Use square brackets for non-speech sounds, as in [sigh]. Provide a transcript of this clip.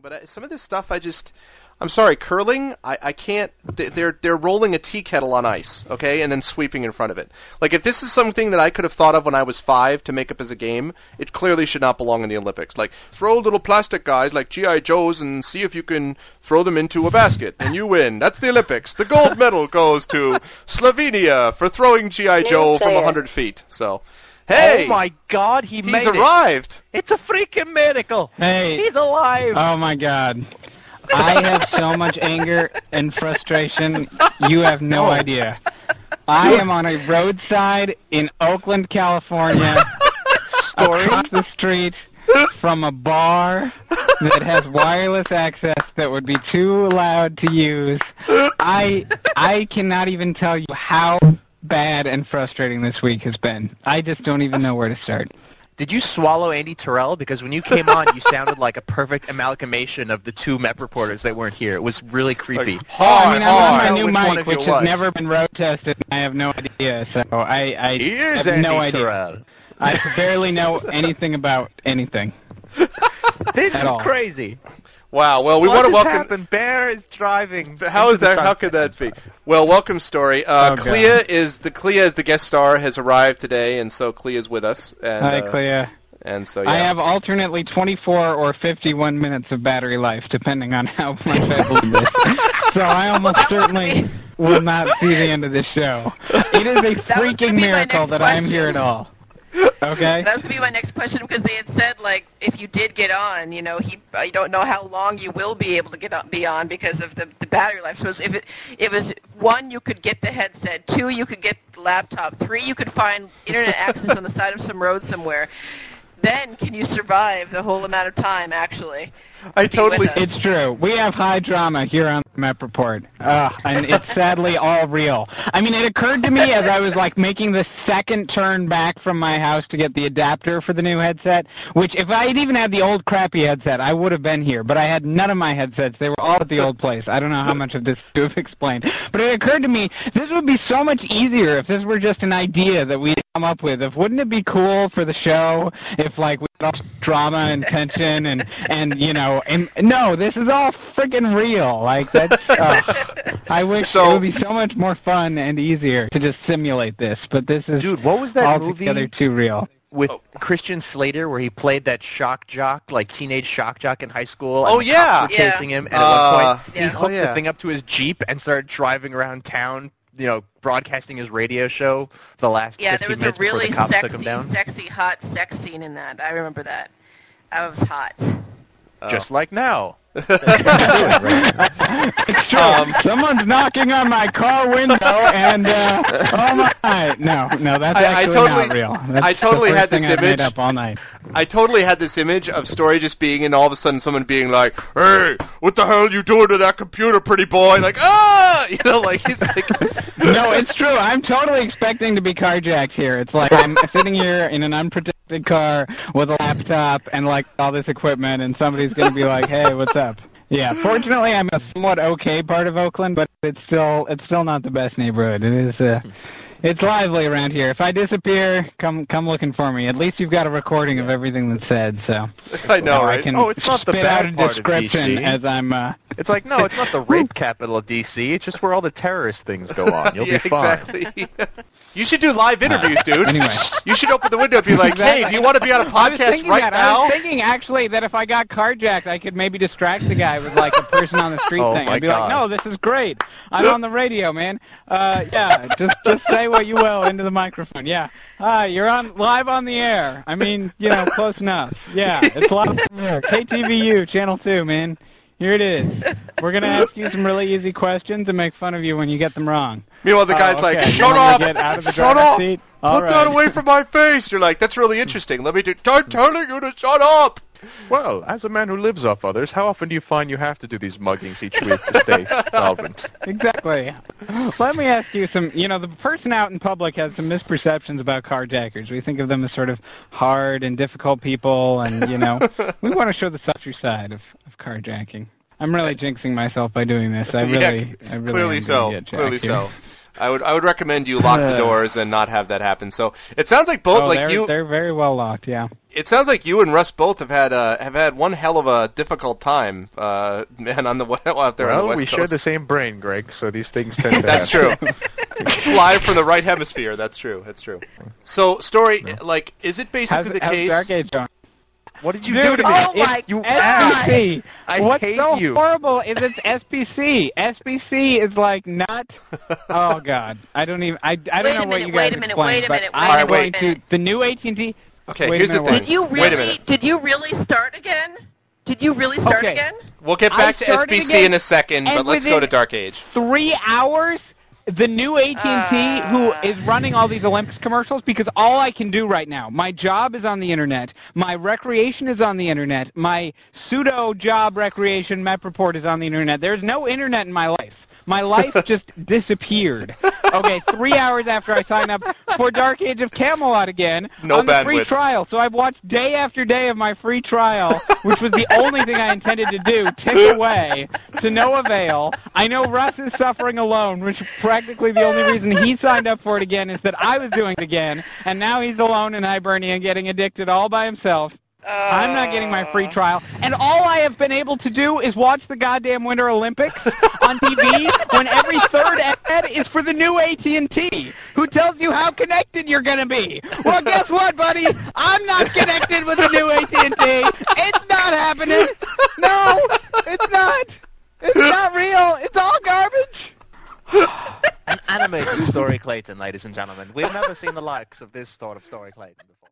but uh, some of this stuff I just, I'm sorry, curling, I, I can't. they- They're they're rolling a tea kettle on ice, okay, and then sweeping in front of it. Like if this is something that I could have thought of when I was five to make up as a game, it clearly should not belong in the Olympics. Like throw little plastic guys like GI Joes and see if you can throw them into a basket and you win. That's the Olympics. The gold medal goes to Slovenia for throwing GI Joe from say 100 feet. So, hey, Oh my God, he he's made it! arrived. It's a freaking miracle. Hey. He's alive. Oh my god. I have so much anger and frustration, you have no idea. I am on a roadside in Oakland, California, [laughs] across the street from a bar that has wireless access that would be too loud to use. I I cannot even tell you how bad and frustrating this week has been. I just don't even know where to start. Did you swallow Andy Terrell? Because when you came on, you sounded like a perfect amalgamation of the two Met reporters that weren't here. It was really creepy. Like, Oh, I mean, I'm on my new mic, which has never been road tested. and I have no idea, so I, I Here's have Andy no idea. Terrell. I barely know anything about anything. [laughs] [laughs] This At is all. crazy. Wow. Well, we what want to just welcome. happened? Bear is driving. How into is the that? How could that be? Well, welcome, story. Uh, Oh, God. Clea is the Clea is the guest star has arrived today, and so Clea is with us. And, Hi, uh, Clea. And so yeah. I have alternately 24 or 51 minutes of battery life, depending on how much I believe this. [laughs] so I almost certainly will not see the end of this show. It is a That freaking miracle next that I am here at all. Okay? That was be my next question because they had said like if you did get on, you know, he you don't know how long you will be able to get on, be on because of the, the battery life. So if it it was one, you could get the headset. Two, you could get the laptop. Three, you could find internet access on the side of some road somewhere. Then can you survive the whole amount of time actually? I totally. It's true. We have high drama here on the Map Report. Uh, and it's [laughs] sadly all real. I mean, it occurred to me as I was like making the second turn back from my house to get the adapter for the new headset, which if I had even had the old crappy headset, I would have been here. But I had none of my headsets. They were all at the old place. I don't know how much of this to have explained. But it occurred to me, this would be so much easier if this were just an idea that we'd come up with. If wouldn't it be cool for the show if like we had all drama and tension and and you know and no, this is all freaking real. Like that's. Uh, I wish So- it would be so much more fun and easier to just simulate this, but this is Dude, what was that altogether movie too real. with Oh. Christian Slater where he played that shock jock, like teenage shock jock in high school? Oh, the yeah. cops were Yeah. chasing him, and Uh, at one point yeah. he Oh, hooked yeah. the thing up to his jeep and started driving around town. You know, broadcasting his radio show the last Yeah, 15 there was a minutes before really the cops sexy, took him down. sexy, hot sex scene in that. I remember that. That was hot. Oh. Just like now. It's true. Um, Someone's knocking on my car window, and uh, oh my! No, no, that's I- I actually totally- not real. That's I totally the first had this thing I've image. made up all night. I totally had this image of story just being in all of a sudden someone being like, "Hey, what the hell are you doing to that computer, pretty boy?" Like, ah, [laughs] you know, like he's like, [laughs] No, it's true. I'm totally expecting to be carjacked here. It's like I'm sitting here in an unprotected car with a laptop and like all this equipment, and somebody's to be like, "Hey, what's up?" Yeah. Fortunately, I'm a somewhat okay part of Oakland, but it's still it's still not the best neighborhood. It is. Uh, it's lively around here. If I disappear, come come looking for me. At least you've got a recording of everything that's said, so [laughs] I know, so right? I can Oh, it's not the spit bad out a part description as I'm. Uh, It's like, no, it's not the [laughs] rape capital of D.C. It's just where all the terrorist things go on. [laughs] You'll yeah, be fine. exactly. You should do live interviews, dude. anyway. You should open the window and be like, "Hey, do you want to be on a podcast right that. I was thinking actually that if I got carjacked, I could maybe distract the guy with like a person on the street [laughs] Oh thing. I'd be God. like, "No, this is great. I'm on the radio, man. Uh, yeah, just just say what you will into the microphone. Yeah, hi, you're on live on the air. I mean, you know, close enough. Yeah, it's live on the air. KTVU, channel two, man. Here it is. We're gonna ask you some really easy questions and make fun of you when you get them wrong. Meanwhile, the Oh, guy's okay. like, "Shut up! to get out of the shut up! seat? Put All that away from my face!" You're like, "That's really interesting. Let me do." I'm telling you to shut up. Well, as a man who lives off others, how often do you find you have to do these muggings each week to stay [laughs] solvent? Exactly. Let me ask you some. You know, the person out in public has some misperceptions about carjackers. We think of them as sort of hard and difficult people, and you know, we want to show the softer side of, of carjacking. I'm really jinxing myself by doing this. I [laughs] Yeah, really, I really clearly so. gonna get jacked Clearly here. so. I would I would recommend you lock the [sighs] doors and not have that happen. So it sounds like both oh, like they're, you. they're very well locked. Yeah. It sounds like you and Russ both have had uh, have had one hell of a difficult time, uh, man, on the [laughs] out there on the Well, west we coast. share the same brain, Greg, so these things tend to [laughs] That's true. Live from the right hemisphere. That's true. That's true. So, story like, is it How's, basically the how's case? Dark Age going? What did you Dude, do to me? oh it's my you SBC. I What's hate so you. horrible is it's SBC. SBC is like not. [laughs] Oh God, I don't even. I, I don't Wait a know what minute, you wait guys a minute, explained, wait a but minute, I'm wait a going minute. to the new AT&T. Okay, Wait here's the thing. wait. Did you Wait a really? minute. Did you really start again? Did you really start Okay. again? We'll get I back to started SBC again, in a second, but let's go to Dark Age. Three hours. The new AT&T, Uh. who is running all these Olympics commercials, because all I can do right now, my job is on the internet, my recreation is on the internet, my pseudo job recreation Met report is on the internet. There's no internet in my life. My life just disappeared. Okay, three hours after I signed up for Dark Age of Camelot again No on the free trial. So I've watched day after day of my free trial, which was the only thing I intended to do, tick [laughs] away to no avail. I know Russ is suffering alone, which practically the only reason he signed up for it again is that I was doing it again, and now he's alone in Hibernia getting addicted all by himself. I'm not getting my free uh. trial, and all I have been able to do is watch the goddamn Winter Olympics [laughs] on TV when every third ad is for the new AT&T, who tells you how connected you're going to be. Well, guess what, buddy? I'm not connected with the new AT&T. It's not happening. No, it's not. It's not real. It's all garbage. An animated Story Clayton, ladies and gentlemen. We've never seen the likes of this sort of Story Clayton before.